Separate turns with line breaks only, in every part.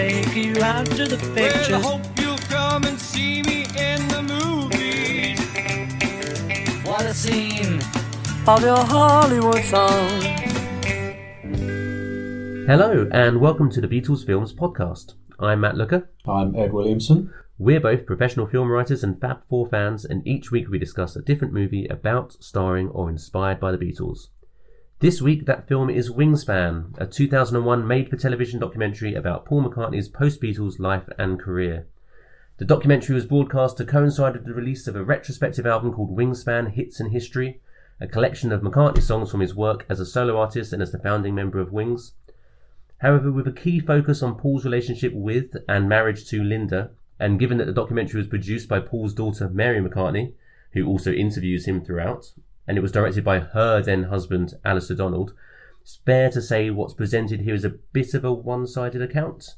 Take you out to the pictures?
Well, I hope you'll come and see me in the movies.
What a scene of your Hollywood song.
Hello, and welcome to the Beatles Films podcast. I'm Matt Looker.
I'm Ed Williamson.
We're both professional film writers and Fab Four fans, and each week we discuss a different movie about, starring, or inspired by the Beatles. This week, that film is Wingspan, a 2001 made for television documentary about Paul McCartney's post Beatles life and career. The documentary was broadcast to coincide with the release of a retrospective album called Wingspan Hits and History, a collection of McCartney songs from his work as a solo artist and as the founding member of Wings. However, with a key focus on Paul's relationship with and marriage to Linda, and given that the documentary was produced by Paul's daughter Mary McCartney, who also interviews him throughout, and it was directed by her then husband Alistair Donald, it's fair to say what's presented here is a bit of a one sided account.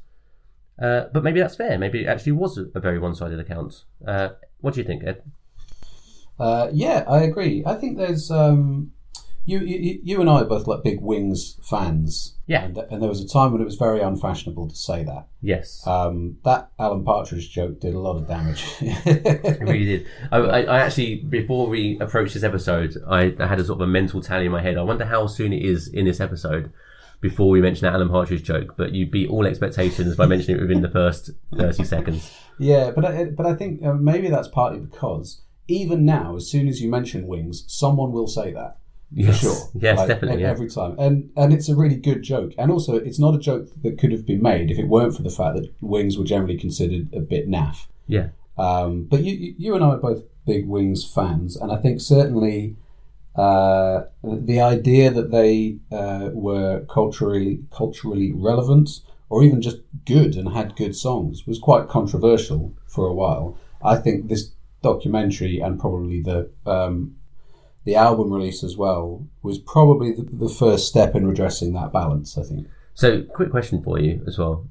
Uh, but maybe that's fair. Maybe it actually was a, very one sided account. Uh, what do you think, Ed?
Uh, yeah, I agree. I think there's um, you, you you and I are both like big Wings fans.
Yeah.
and, and there was a time when it was very unfashionable to say that.
Yes.
Um, that Alan Partridge joke did a lot of damage.
It really did. I, I, I actually, before we approached this episode, I, I had a sort of a mental tally in my head. I wonder how soon it is in this episode before we mention that Alan Partridge joke. But you beat all expectations by mentioning it within the first thirty seconds.
Yeah, but I, but I think uh, maybe that's partly because even now, as soon as you mention Wings, someone will say that.
Yes.
For sure.
Yes,
Like,
definitely, yeah.
Every time. And and it's a really good joke. And also, it's not a joke that could have been made if it weren't for the fact that Wings were generally considered a bit naff.
Yeah.
Um, but you, you you and I are both big Wings fans, and I think certainly uh, the idea that they uh, were culturally culturally relevant or even just good and had good songs was quite controversial for a while. I think this documentary and probably the um, the album release as well was probably the, the first step in redressing that balance. I think.
So, quick question for you as well.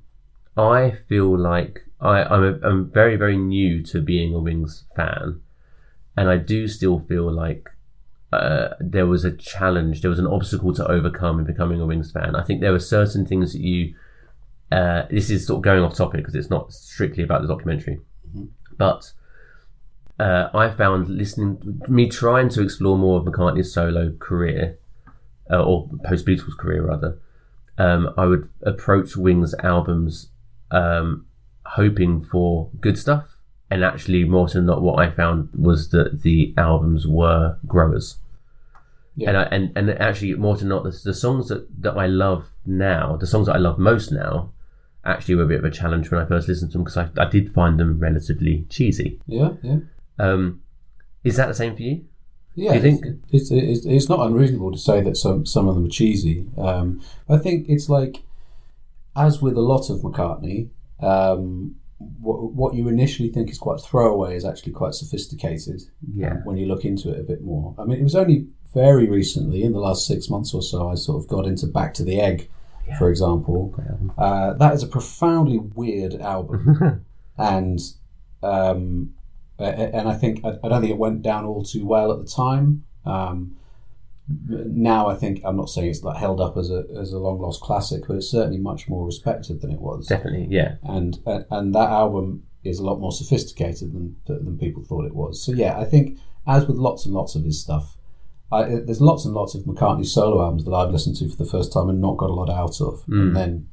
I feel like I, I'm, a, I'm very, very new to being a Wings fan, and I do still feel like uh, there was a challenge, there was an obstacle to overcome in becoming a Wings fan. I think there were certain things that you. Uh, this is sort of going off topic because it's not strictly about the documentary, but uh, I found listening, me trying to explore more of McCartney's solo career, uh, or post Beatles career rather. Um, I would approach Wings albums um, hoping for good stuff, and actually, more than not, what I found was that the albums were growers.
Yeah.
And, I, and and actually, more than not, the, the songs that, that I love now, the songs that I love most now, actually were a bit of a challenge when I first listened to them because I, I did find them relatively cheesy.
Yeah, yeah.
Um, is that the same for you?
Yeah,
you think?
it's, it's, it's not unreasonable to say that some some of them are cheesy. Um, I think it's like, as with a lot of McCartney, um, what, what you initially think is quite throwaway is actually quite sophisticated.
Yeah.
um, when you look into it a bit more. I mean, it was only very recently, in the last six months or so, I sort of got into Back to the Egg, for example. Uh, that is a profoundly weird album, and um, Uh, a- and I think I, I don't think it went down all too well at the time. Um, now I think I'm not saying it's like held up as a as a long lost classic, but it's certainly much more respected than it was.
Definitely, yeah.
And and, and that album is a lot more sophisticated than than people thought it was. So yeah, I think as with lots and lots of his stuff, I, uh, there's lots and lots of McCartney solo albums that I've listened to for the first time and not got a lot out of, hmm. and then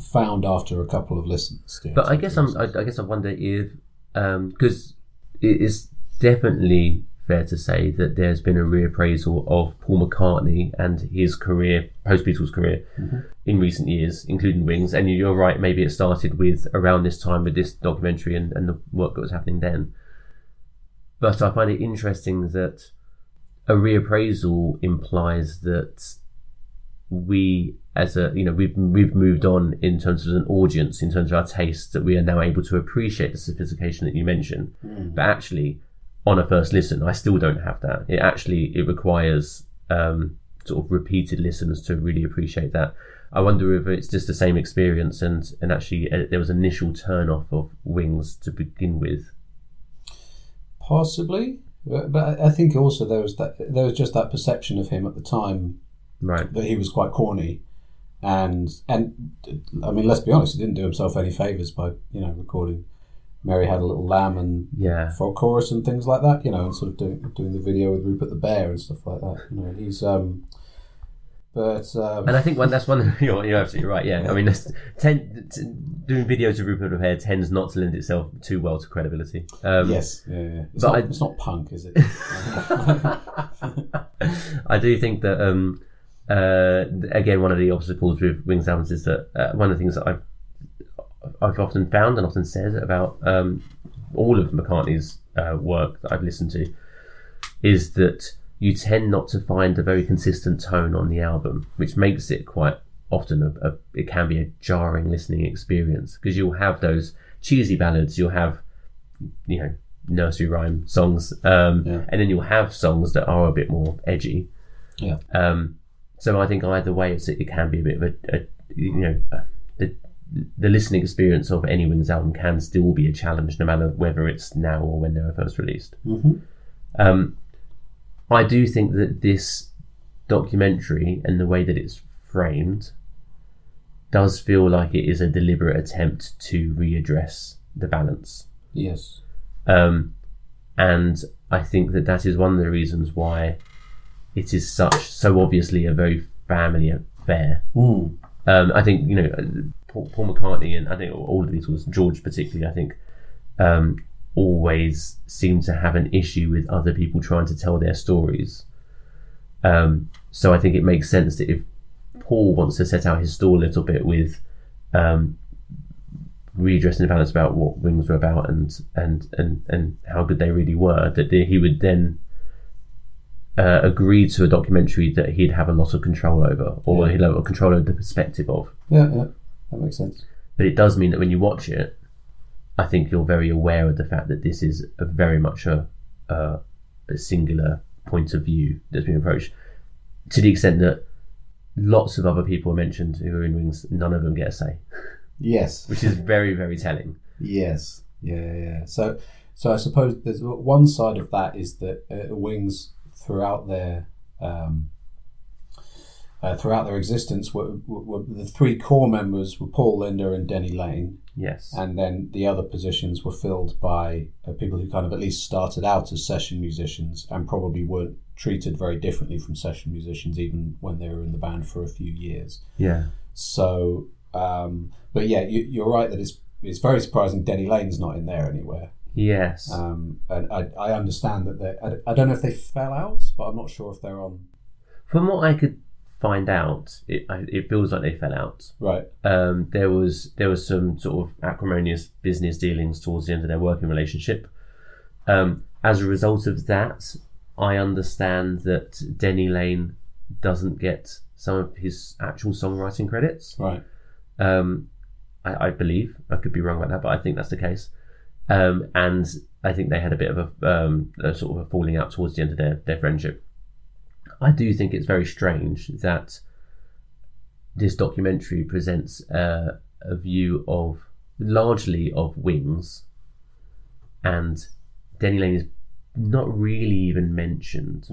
found after a couple of listens. Yeah,
But I guess I'm. I, I guess I wonder if um, because it is definitely fair to say that there's been a reappraisal of Paul McCartney and his career, post Beatles career, mm-hmm. in recent years, including Wings. And you're right. Maybe it started with around this time with this documentary and, and the work that was happening then. But I find it interesting that a reappraisal implies that we as a you know we've we've moved on in terms of an audience in terms of our tastes that we are now able to appreciate the sophistication that you mentioned. But actually on a first listen i still don't have that. It actually it requires um, sort of repeated listens to really appreciate that. I wonder if it's just the same experience and and actually uh, there was initial turn off of wings to begin with.
Possibly, but but I think also there was that there was just that perception of him at the time
right
that he was quite corny, and and I mean let's be honest, he didn't do himself any favors by you know recording Mary Had a Little Lamb and
yeah
frog chorus and things like that, you know, and sort of doing doing the video with Rupert the Bear and stuff like that. You know, he's um, but um,
And I think one, that's one. You're, you're absolutely right. Yeah, I mean, that's, ten, t- doing videos of Rupert the Bear tends not to lend itself too well to credibility. Um,
yes, yeah, yeah. It's,
but
not,
I-
it's not punk, is it?
I do think that um, uh, again, one of the obstacles with Wings albums is that uh, one of the things that I've I've often found and often said about um, all of McCartney's uh, work that I've listened to is that you tend not to find a very consistent tone on the album, which makes it quite often a, a it can be a jarring listening experience because you'll have those cheesy ballads, you'll have you know nursery rhyme songs, um,
Yeah.
and then you'll have songs that are a bit more edgy.
Yeah.
Um, so I think either way, it's, it can be a bit of a, a you know the the listening experience of any Wings album can still be a challenge, no matter whether it's now or when they were first released.
Mhm.
Um, I do think that this documentary and the way that it's framed does feel like it is a deliberate attempt to readdress the balance.
yes.
Um, and I think that that is one of the reasons why it is such so obviously a very family affair.
Mm.
Um, I think you know Paul, Paul McCartney and I think all of the Beatles, George particularly, I think um, always seem to have an issue with other people trying to tell their stories. Um, so I think it makes sense that if Paul wants to set out his stall a little bit with um, redressing the balance about what Wings were about and and and and how good they really were, that he would then uh, agree to a documentary that he'd have a lot of control over, or
Yeah.
he'd have a control over the perspective of.
Yeah, yeah. That makes sense.
But it does mean that when you watch it, I think you're very aware of the fact that this is a very much a, a, a singular point of view that's been approached. To the extent that lots of other people are mentioned who are in Wings, none of them get a say,
Yes.
which is very, very telling.
Yes. Yeah, yeah, yeah. So, so I suppose there's one side of that is that uh, Wings throughout their um, uh, throughout their existence were, were, were the three core members were Paul Linda and Denny Laine,
Yes.
and then the other positions were filled by uh, people who kind of at least started out as session musicians and probably weren't treated very differently from session musicians even when they were in the band for a few years.
yeah.
So, um, but yeah, you, you're right that it's it's very surprising Denny Laine's not in there anywhere.
Yes.
Um, and I, I understand that they I, I don't know if they fell out, but I'm not sure if they're on.
From what I could find out, it I- it feels like they fell out.
Right.
Um, there was there was some sort of acrimonious business dealings towards the end of their working relationship. Um, as a result of that, I understand that Denny Laine doesn't get some of his actual songwriting credits.
Right.
Um, I, I believe I could be wrong about that, but I think that's the case. Um, and I think they had a bit of a, um, a sort of a falling out towards the end of their, their friendship. I do think it's very strange that this documentary presents a, a view of largely of Wings, and Denny Laine is not really even mentioned.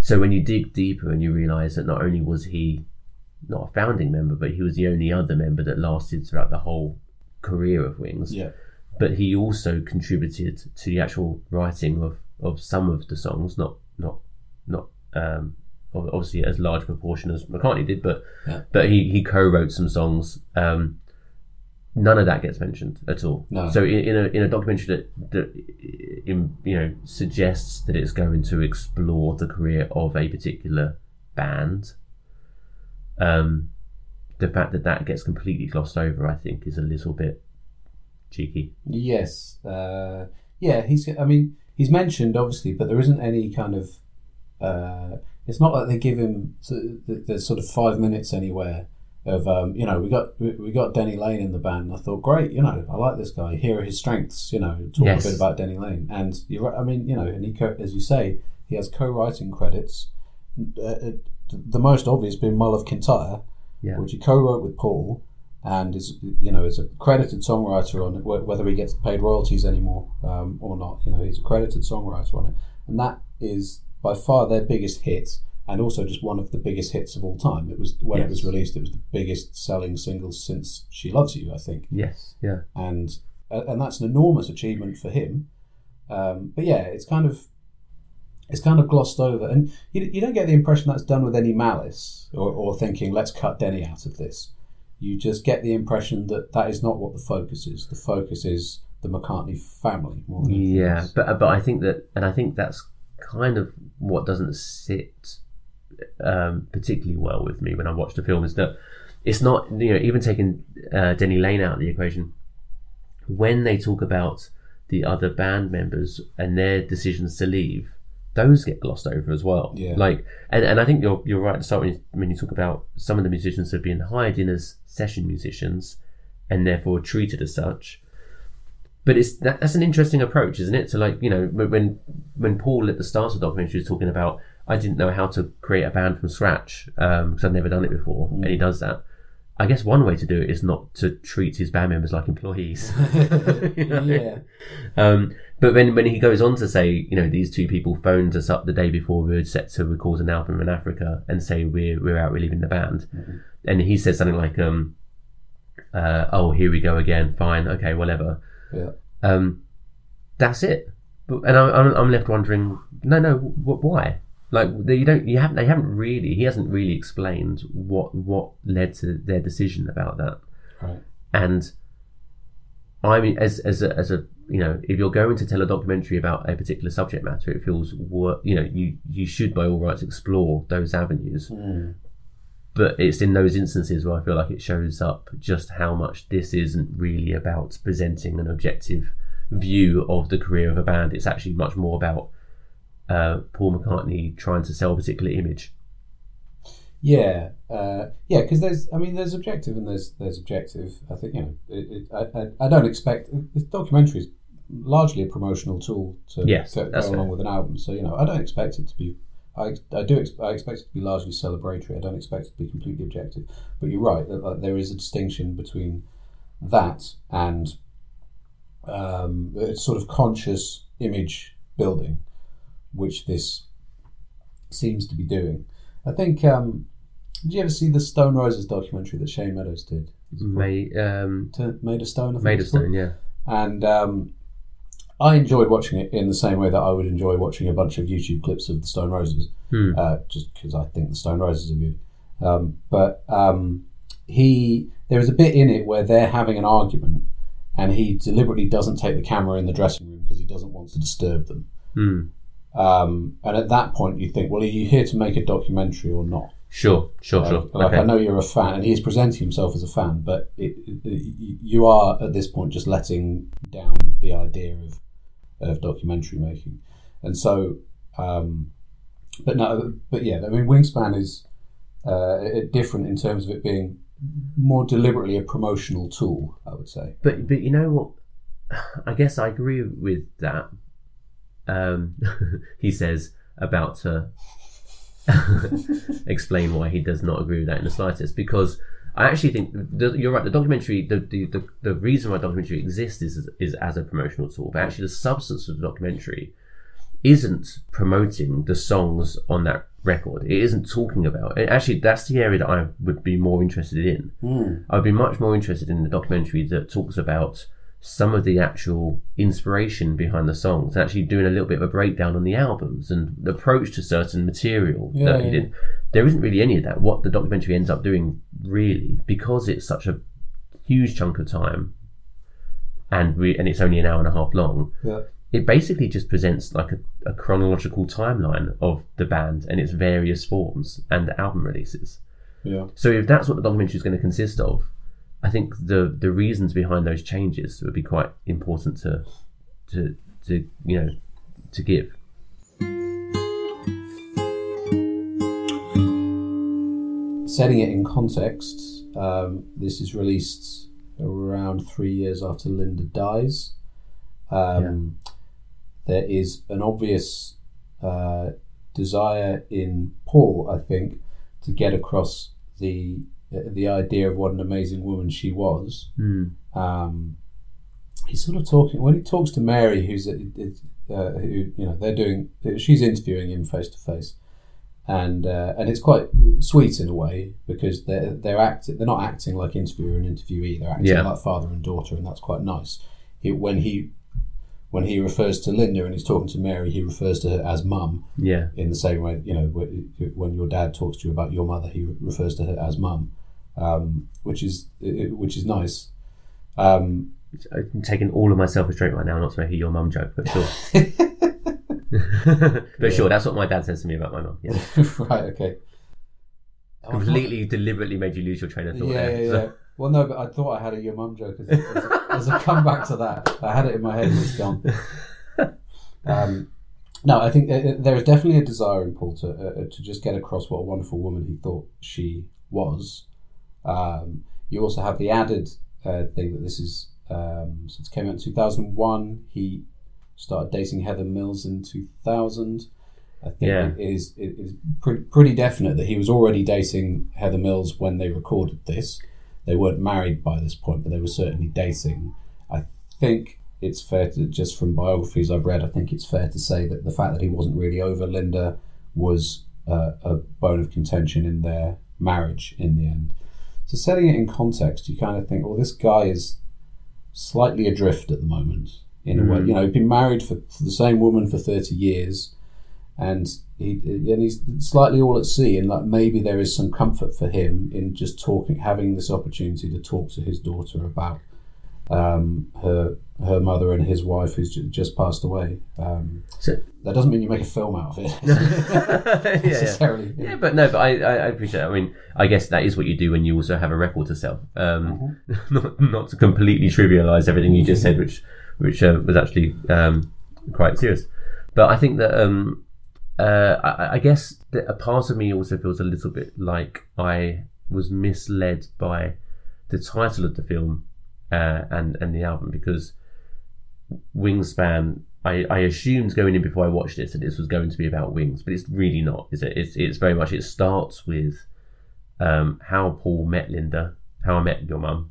So when you dig deeper and you realise that not only was he not a founding member, but he was the only other member that lasted throughout the whole career of Wings.
Yeah.
But he also contributed to the actual writing of, of some of the songs, not not not um, obviously as large a proportion as McCartney did, but
Yeah.
but he, he co-wrote some songs. Um, none of that gets mentioned at all.
No.
So in, in a in a documentary that that in, you know suggests that it's going to explore the career of a particular band, um, the fact that that gets completely glossed over, I think, is a little bit cheeky.
Yes. Uh, yeah, he's. I mean, he's mentioned obviously, but there isn't any kind of. Uh, it's not like they give him. There's sort of five minutes anywhere of um, you know we got we we got Denny Laine in the band. I thought great, you know, I like this guy. Here are his strengths. You know, talk
Yes.
a bit about Denny Laine, and you're right. I mean, you know, and he co- as you say, he has co-writing credits. Uh, uh, the most obvious being Mull of Kintyre,
Yeah.
which he co-wrote with Paul, and is you know is a credited songwriter on it. wh- Whether he gets paid royalties anymore um, or not, you know, he's a credited songwriter on it, and that is by far their biggest hit, and also just one of the biggest hits of all time. It was when it was released, it was the biggest selling single since "She Loves You," I think
Yes. Yeah.
and uh, and that's an enormous achievement for him. Um, but yeah, it's kind of it's kind of glossed over, and you, you don't get the impression that's done with any malice or, or thinking let's cut Denny out of this. You just get the impression that that is not what the focus is. The focus is the McCartney family more than anything
Yeah,
else.
but but I think that, and I think that's kind of what doesn't sit um, particularly well with me when I watch the film is that it's not you know even taking uh, Denny Laine out of the equation when they talk about the other band members and their decisions to leave, those get glossed over as well.
Yeah.
Like, and, and I think you're you're right to start when you, when you talk about some of the musicians have been hired in as session musicians and therefore treated as such but it's that, that's an interesting approach, isn't it? To like you know when when Paul at the start of the documentary was talking about I didn't know how to create a band from scratch um, because I've never done it before, mm. and he does that. I guess one way to do it is not to treat his band members like employees. You know?
Yeah.
Um, but when when he goes on to say, you know, these two people phoned us up the day before we were set to record an album in Africa and say we're we're out, we're leaving the band, and he says something like, um, uh, "Oh, here we go again. Fine, okay, whatever."
Yeah.
um, that's it. And I, I'm, I'm left wondering, no, no, wh- why? Like they you don't, you haven't, they haven't really, he hasn't really explained what what led to their decision about that.
Right.
And I mean, as as a, as a you know, if you're going to tell a documentary about a particular subject matter, it feels wor- you know you you should by all rights explore those avenues. Hmm. But it's in those instances where I feel like it shows up just how much this isn't really about presenting an objective view of the career of a band. It's actually much more about uh, Paul McCartney trying to sell a particular image.
Yeah, uh, yeah, because there's, I mean, there's objective and there's there's objective. I think you know, it, it, I, I, I don't expect this documentary is largely a promotional tool to
Yes,
go, go along with an album. So you know, I don't expect it to be. I, I do ex- I expect it to be largely celebratory. I don't expect it to be completely objective. But you're right that like, there is a distinction between that and um, it's sort of conscious image building, which this seems to be doing. I think. Um, did you ever see the Stone Roses documentary that Shane Meadows did?
Made um,
To, Made of Stone. I think
Made of? Stone, yeah.
And um, I enjoyed watching it in the same way that I would enjoy watching a bunch of YouTube clips of the Stone Roses,
Hmm.
uh, just because I think the Stone Roses are good. Um, but um, he, there is a bit in it where they're having an argument, and he deliberately doesn't take the camera in the dressing room because he doesn't want to disturb them. Um, and at that point, you think, well, are you here to make a documentary or not?
Sure, sure,
Uh,
sure.
Like
okay.
I know you're a fan, and he's presenting himself as a fan, but it, it, you are at this point just letting down the idea of of documentary making, and so. Um, but no, but yeah, I mean, Wingspan is uh, different in terms of it being more deliberately a promotional tool. I would say.
But but you know what? I guess I agree with that. Um, he says about to explain why he does not agree with that in the slightest because I actually think the, you're right. The documentary, the, the, the, the reason why documentary exists is is as a promotional tool, but actually the substance of the documentary isn't promoting the songs on that record. It isn't talking about. It. Actually, that's the area that I would be more interested in. I'd be much more interested in the documentary that talks about some of the actual inspiration behind the songs, actually doing a little bit of a breakdown on the albums and the approach to certain material
Yeah,
that he
yeah.
did. There isn't really any of that. What the documentary ends up doing, really, because it's such a huge chunk of time, and we and it's only an hour and a half long
Yeah.
it basically just presents like a, a chronological timeline of the band and its various forms and the album releases.
Yeah.
So if that's what the documentary is going to consist of, I think the the reasons behind those changes would be quite important to to to you know to give.
Setting it in context, um, this is released around three years after Linda dies. Um, There is an obvious uh, desire in Paul, I think, to get across the the idea of what an amazing woman she was. Um, he's sort of talking when he talks to Mary, who's uh, uh, who you know they're doing. She's interviewing him face to face, and uh, and it's quite sweet in a way because they're they're acting. They're not acting like interviewer and interviewee. They're acting
Yeah.
like father and daughter, and that's quite nice. It, when he when he refers to Linda and he's talking to Mary, he refers to her as mum
Yeah,
in the same way, you know, when your dad talks to you about your mother, he refers to her as mum, um, which is which is nice. Um,
I'm taking all of my self restraint right now not to make a your mum joke, but sure. but sure, that's what my dad says to me about my mum. Yeah.
right, okay.
Completely deliberately made you lose your train of thought
Yeah,
there.
yeah,
So-
yeah. Well, no, but I thought I had a your mum joke as a, as, as a comeback to that. I had it in my head and it's gone. Um, no, I think uh, there is definitely a desire in Paul to uh, to just get across what a wonderful woman he thought she was. Um, you also have the added uh, thing that this is um, since it came out in two thousand one. He started dating Heather Mills in two thousand. I think
Yeah.
it is it is pretty, pretty definite that he was already dating Heather Mills when they recorded this. They weren't married by this point, but they were certainly dating. I think it's fair to just from biographies I've read. I think it's fair to say that the fact that he wasn't really over Linda was uh, a bone of contention in their marriage in the end. So setting it in context, you kind of think, well, this guy is slightly adrift at the moment. In a way, mm. you know, he's been married for, to the same woman for thirty years, and he and he's slightly all at sea. And like maybe there is some comfort for him in just talking, having this opportunity to talk to his daughter about um, her her mother and his wife who's ju- just passed away. Um,
So-
that doesn't mean you make a film out of it
yeah, yeah.
necessarily.
Yeah, but no, but I, I, appreciate. It. I mean, I guess that is what you do when you also have a record to sell. Um, not not to completely trivialize everything you just said, which which uh, was actually um, quite serious. But I think that um, uh, I, I guess that a part of me also feels a little bit like I was misled by the title of the film uh, and and the album because Wingspan. I, I assumed going in before I watched it that this was going to be about wings, but it's really not, is it? It's it's very much. It starts with um, how Paul met Linda, how I met your mum.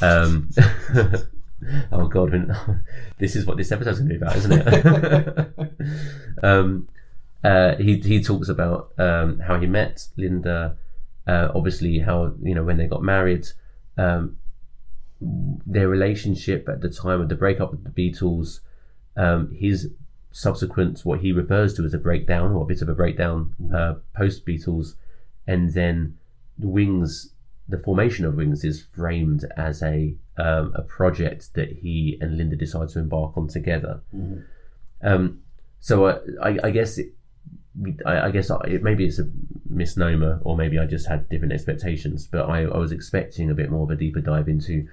Um, oh God, this is what this episode's going to be about, isn't it? um, uh, he he talks about um, how he met Linda. Uh, obviously, how you know when they got married. Um, their relationship at the time of the breakup with the Beatles, um, his subsequent what he refers to as a breakdown or a bit of a breakdown uh, post Beatles, and then the Wings, the formation of Wings is framed as a um, a project that he and Linda decide to embark on together. Um, so uh, I, I guess it, I, I guess I, maybe it's a misnomer, or maybe I just had different expectations. But I, I was expecting a bit more of a deeper dive into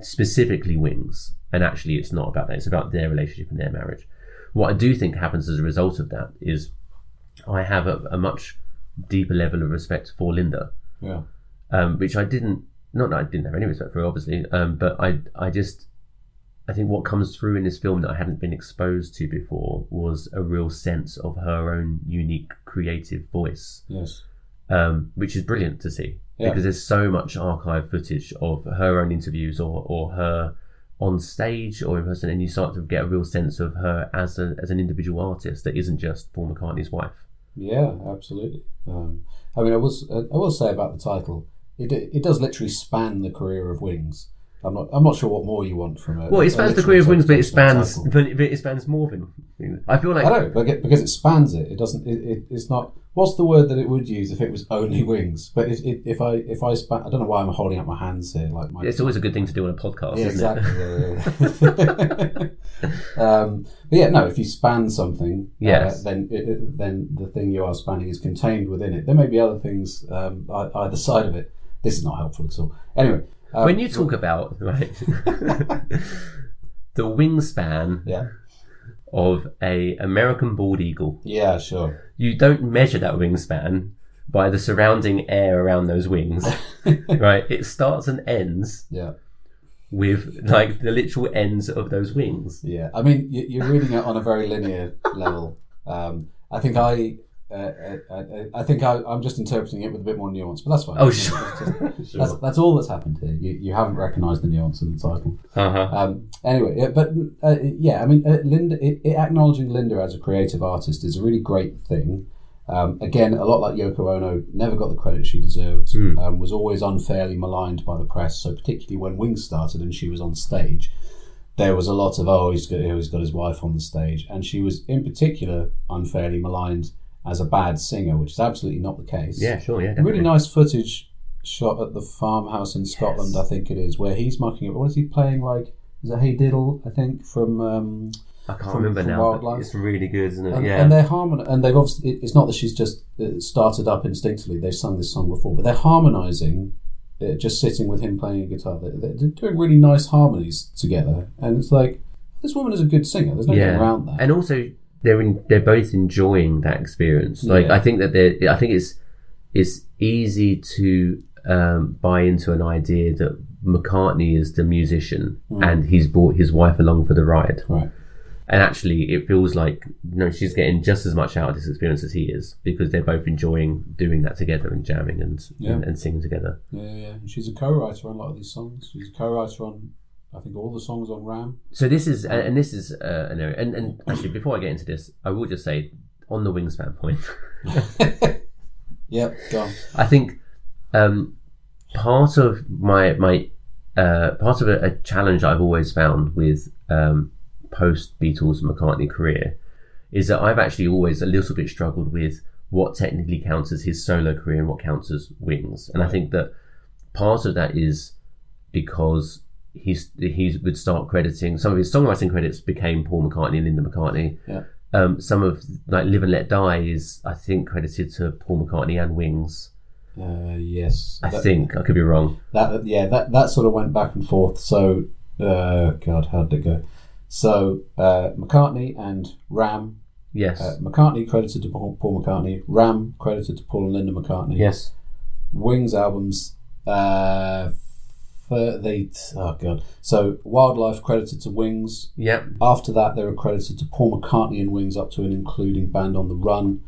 specifically Wings, and actually, it's not about that. It's about their relationship and their marriage. What I do think happens as a result of that is I have a, a much deeper level of respect for Linda,
Yeah.
um, which I didn't. Not that I didn't have any respect for, her, obviously, um, but I I just I think what comes through in this film that I hadn't been exposed to before was a real sense of her own unique creative voice,
Yes.
um, which is brilliant to see
Yeah.
because there's so much archive footage of her own interviews or, or her on stage or in person, and you start to get a real sense of her as a, as an individual artist that isn't just Paul McCartney's wife.
Yeah, absolutely. Um, I mean, I was I will say about the title, it it does literally span the career of Wings. I'm not I'm not sure what more you want from it.
Well, it spans the career of Wings, but it spans, but it, but it spans more than. I feel like
I know, but because it spans it, it doesn't. It, it, it's not. What's the word that it would use if it was only wings? But if, if, if I if I span, I don't know why I'm holding up my hands here, like my.
it's always a good thing to do on a podcast,
yeah,
isn't
exactly.
it?
yeah, yeah. um, but yeah, no. If you span something,
Yes.
uh, then it, it- then the thing you are spanning is contained within it. There may be other things um, either side of it. This is not helpful at all. Anyway, um,
when you talk about right, the wingspan
yeah,
of a American bald eagle,
yeah, sure.
you don't measure that wingspan by the surrounding air around those wings, right? It starts and ends
Yeah.
with like the literal ends of those wings.
Yeah, I mean, you- you're reading it on a very linear level. Um, I think I, uh, uh, uh, I think I, I'm just interpreting it with a bit more nuance, but that's fine.
Oh, sure.
just- That's, that's all that's happened here. You, you haven't recognised the nuance in the title.
Uh-huh.
Um, anyway, yeah, but uh, yeah, I mean, uh, Linda, it, it, acknowledging Linda as a creative artist is a really great thing. Um, again, a lot like Yoko Ono, never got the credit she deserved. Um, was always unfairly maligned by the press. So particularly when Wings started and she was on stage, there was a lot of oh, he's got, oh, he's got his wife on the stage, and she was in particular unfairly maligned as a bad singer, which is absolutely not the case.
Yeah, sure, yeah, definitely.
Really nice footage shot at the farmhouse in Scotland, I think it is, where he's mucking it. What is he playing like? Is it Hey Diddle? I think from. Um,
I can't
from-
remember
from
now. but
Wild Life.
It's really good, isn't it?
and,
yeah.
and they're harmon and they've obviously it- it's not that she's just uh, started up instinctively. They've sung this song before, but they're harmonising. Uh, just sitting with him playing a guitar, they're, they're doing really nice harmonies together, and it's like this woman is a good singer. There's no getting around that.
And also, they're in, they're both enjoying that experience. Like
Yeah.
I think that they're. I think it's it's easy to um, buy into an idea that McCartney is the musician and he's brought his wife along for the ride.
right.
And actually, it feels like you know she's getting just as much out of this experience as he is because they're both enjoying doing that together and jamming and
Yeah.
and, and singing together.
Yeah, yeah. And she's a co-writer on a lot of these songs. She's a co-writer on, I think, all the songs on Ram.
So this is and, and this is uh, an area. And, and actually, before I get into this, I will just say on the wingspan point.
Yep, go on.
I think um, part of my my uh, part of a, a challenge I've always found with um, post Beatles McCartney career is that I've actually always a little bit struggled with what technically counts as his solo career and what counts as Wings, and I think that part of that is because he's he would start crediting some of his songwriting credits became Paul McCartney and Linda McCartney.
Yeah.
Um, some of like Live and Let Die is I think credited to Paul McCartney and Wings.
Uh, yes,
I
That-
think I could be wrong.
that yeah that that sort of went back and forth. So, uh, God, how did it go? So uh, McCartney and Ram.
Yes.
Uh, McCartney credited to Paul, Paul McCartney. Ram credited to Paul and Linda McCartney.
yes.
Wings albums. Uh, they oh god. So Wild Life credited to Wings.
Yep.
After that, they were credited to Paul McCartney and Wings up to and including Band on the Run.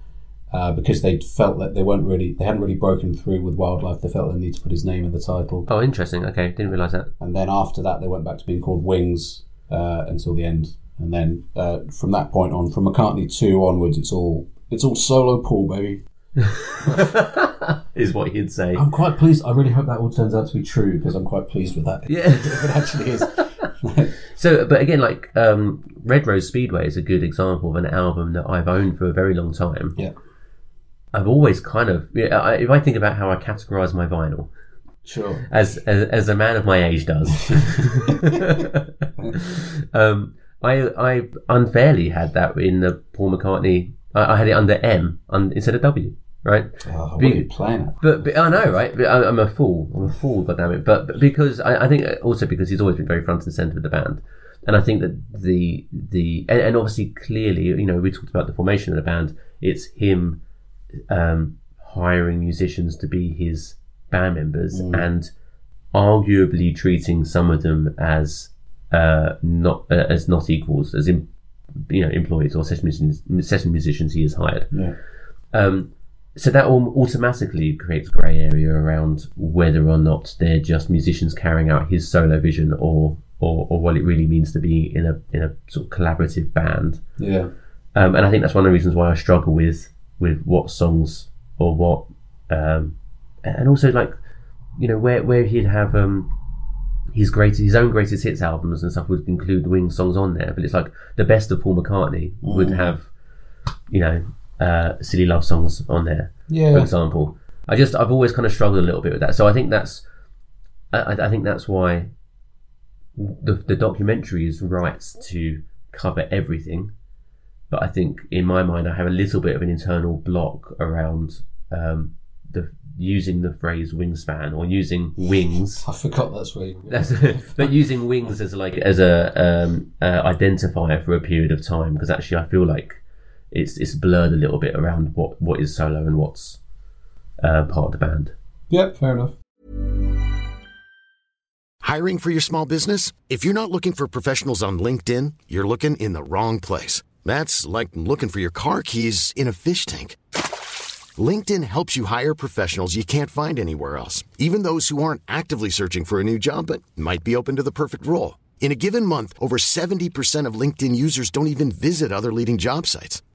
Uh, because they felt that they weren't really, they hadn't really broken through with Wild Life. They felt they needed to put his name in the title.
Oh, interesting. Okay, didn't realise that.
and then after that they went back to being called Wings uh, until the end, and then uh, from that point on, from McCartney two onwards, it's all it's all solo Paul, baby.
Is what he'd say.
I'm quite pleased. I really hope that all turns out to be true because I'm quite pleased with that.
Yeah.
if it actually is.
So, but again, like um, Red Rose Speedway is a good example of an album that I've owned for a very long time.
yeah,
I've always kind of, yeah, I, if I think about how I categorise my vinyl,
sure.
as, as as a man of my age does, um, I I unfairly had that in the Paul McCartney I, I had it under M un, instead of W, right?
Oh,
Be-
you playing at?
But, but I know, right? But I, I'm a fool. I'm a fool, God damn it! But, but because I, I think also because he's always been very front and center of the band, and I think that the the and, and obviously clearly, you know, we talked about the formation of the band. It's him um, hiring musicians to be his band members and arguably treating some of them as uh, not uh, as not equals, as in, you know employees or session musicians, session musicians he has hired.
Yeah.
Um, so that all automatically creates grey area around whether or not they're just musicians carrying out his solo vision or, or, or what it really means to be in a in a sort of collaborative band.
Yeah.
Um, and I think that's one of the reasons why I struggle with with what songs or what, um, and also like, you know, where where he'd have um, his greatest his own greatest hits albums and stuff would include the Wing songs on there, but it's like the best of Paul McCartney would have, you know, uh, silly love songs on there,
yeah.
for example. I just I've always kind of struggled a little bit with that, so I think that's I, I- think that's why the the documentary is right to cover everything but I think in my mind I have a little bit of an internal block around um, the using the phrase wingspan or using wings.
I forgot that's where
That's, but using wings as like as a um, uh, identifier for a period of time because actually I feel like it's it's blurred a little bit around what what is solo and what's uh, part of the band.
Yep, fair enough.
Hiring for your small business? If you're not looking for professionals on LinkedIn, you're looking in the wrong place. That's like looking for your car keys in a fish tank. LinkedIn helps you hire professionals you can't find anywhere else, even those who aren't actively searching for a new job but might be open to the perfect role. In a given month, over 70% of LinkedIn users don't even visit other leading job sites.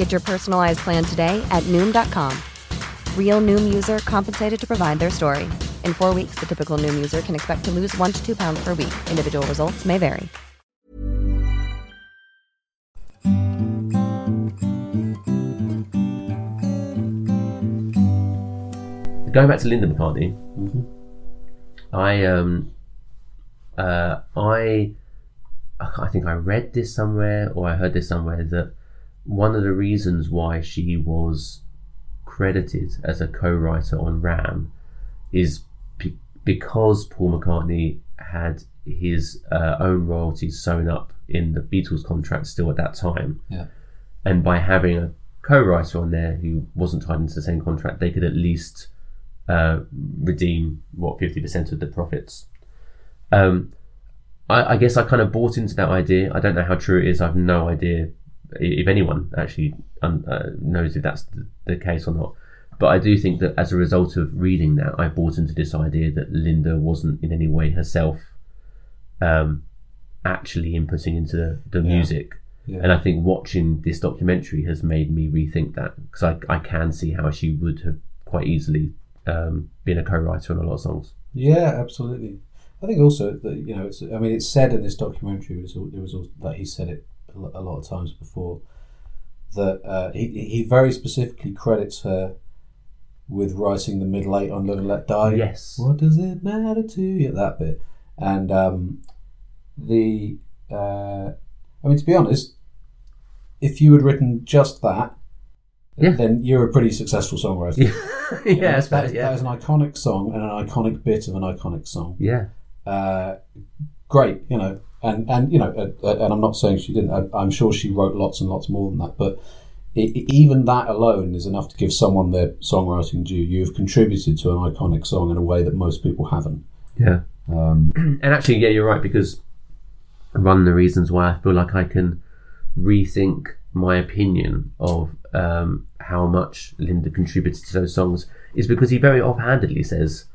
Get your personalized plan today at Noom.com. Real Noom user compensated to provide their story. In four weeks, the typical Noom user can expect to lose one to two pounds per week. Individual results may vary.
Going back to Linda McCartney, I um uh I I think I read this somewhere or I heard this somewhere that one of the reasons why she was credited as a co-writer on Ram is be- because Paul McCartney had his uh, own royalties sewn up in the Beatles contract still at that time,
Yeah.
and by having a co-writer on there who wasn't tied into the same contract, they could at least uh, redeem what fifty percent of the profits. Um, I, I guess I kind of bought into that idea. I don't know how true it is. I've no idea if anyone actually um, uh, knows if that's the, the case or not. But I do think that as a result of reading that, I bought into this idea that Linda wasn't in any way herself um, actually inputting into the, the music.
Yeah.
And I think watching this documentary has made me rethink that because I, I can see how she would have quite easily um, been a co-writer on a lot of songs.
Yeah, absolutely. I think also that you know, it's, I mean, it's said in this documentary. It was, there was also, that he said it a lot of times before that uh, he he very specifically credits her with writing the middle eight on "Live and Let Die."
Yes.
What does it matter to you? That bit, and um, the uh, I mean, to be honest, if you had written just that,
Yeah.
then you're a pretty successful songwriter.
yeah,
that,
that's
that.
Yeah,
that is an iconic song and an iconic bit of an iconic song.
yeah,
Uh, great, you know, and and you know, uh, uh, and I'm not saying she didn't. I, I'm sure she wrote lots and lots more than that, but i i even that alone is enough to give someone their songwriting due. You have contributed to an iconic song in a way that most people haven't.
yeah.
Um,
And actually, yeah, you're right because one of the reasons why I feel like I can rethink my opinion of um, how much Linda contributed to those songs is because he very offhandedly says,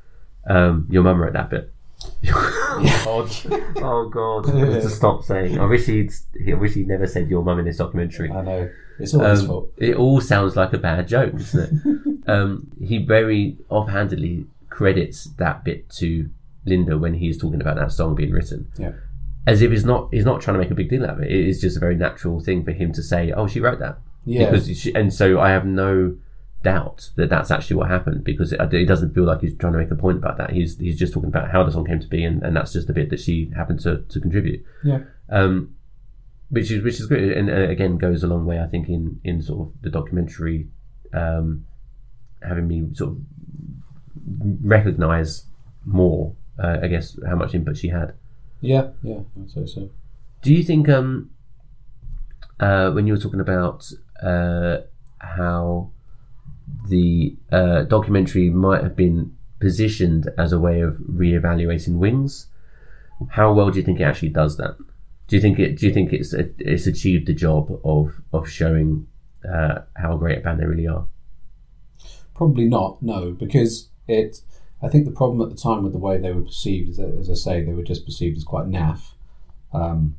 um, "Your mum wrote that bit." God. Oh God! to stop saying. I wish he'd. I wish he'd never said your mum in this documentary.
I know it's all his
Um,
fault.
it all sounds like a bad joke, doesn't it? um, he very offhandedly credits that bit to Linda when he's talking about that song being written.
Yeah.
As if he's not he's not trying to make a big deal out of it. It is just a very natural thing for him to say, "Oh, she wrote that."
Yeah.
Because she, and so I have no doubt that that's actually what happened because it, it doesn't feel like he's trying to make a point about that. He's he's just talking about how the song came to be, and, and that's just a bit that she happened to, to contribute.
Yeah.
Um, which is which is good, and uh, again goes a long way, I think, in in sort of the documentary, um, having me sort of recognize more, uh, I guess, how much input she had.
Yeah, yeah, I'd say so.
Do you think um, uh, when you were talking about uh, how the uh, documentary might have been positioned as a way of re-evaluating Wings, how well do you think it actually does that? Do you think it? Do you think it's it's achieved the job of of showing uh, how great a band they really are?
Probably not. No, because it. I think the problem at the time with the way they were perceived is that, as I say, they were just perceived as quite naff. Um,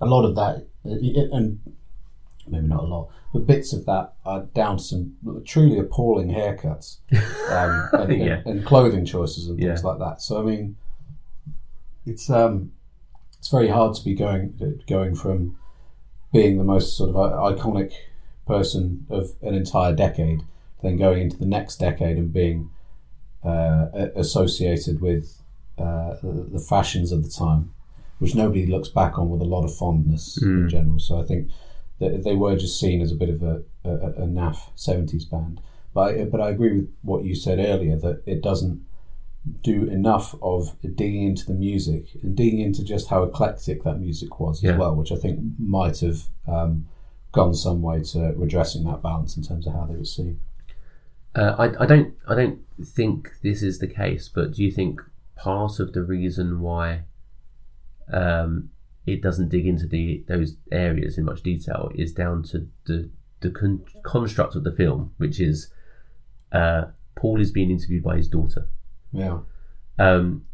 a lot of that, and maybe not a lot, but bits of that are down to some truly appalling haircuts um, and,
Yeah.
and, and clothing choices and things
Yeah.
like that. So I mean, it's um, it's very hard to be going going from being the most sort of iconic person of an entire decade, then going into the next decade and being uh, associated with uh, the the fashions of the time, which nobody looks back on with a lot of fondness in general. So I think that they were just seen as a bit of a, a, a naff seventies band. But I, but I agree with what you said earlier that it doesn't do enough of digging into the music and digging into just how eclectic that music was
Yeah.
as well, which I think might have um, gone some way to redressing that balance in terms of how they were seen.
Uh, I, I don't I don't think this is the case, but do you think part of the reason why um, it doesn't dig into the those areas in much detail is down to the the con- construct of the film, which is uh, Paul is being interviewed by his daughter,
Yeah,
um,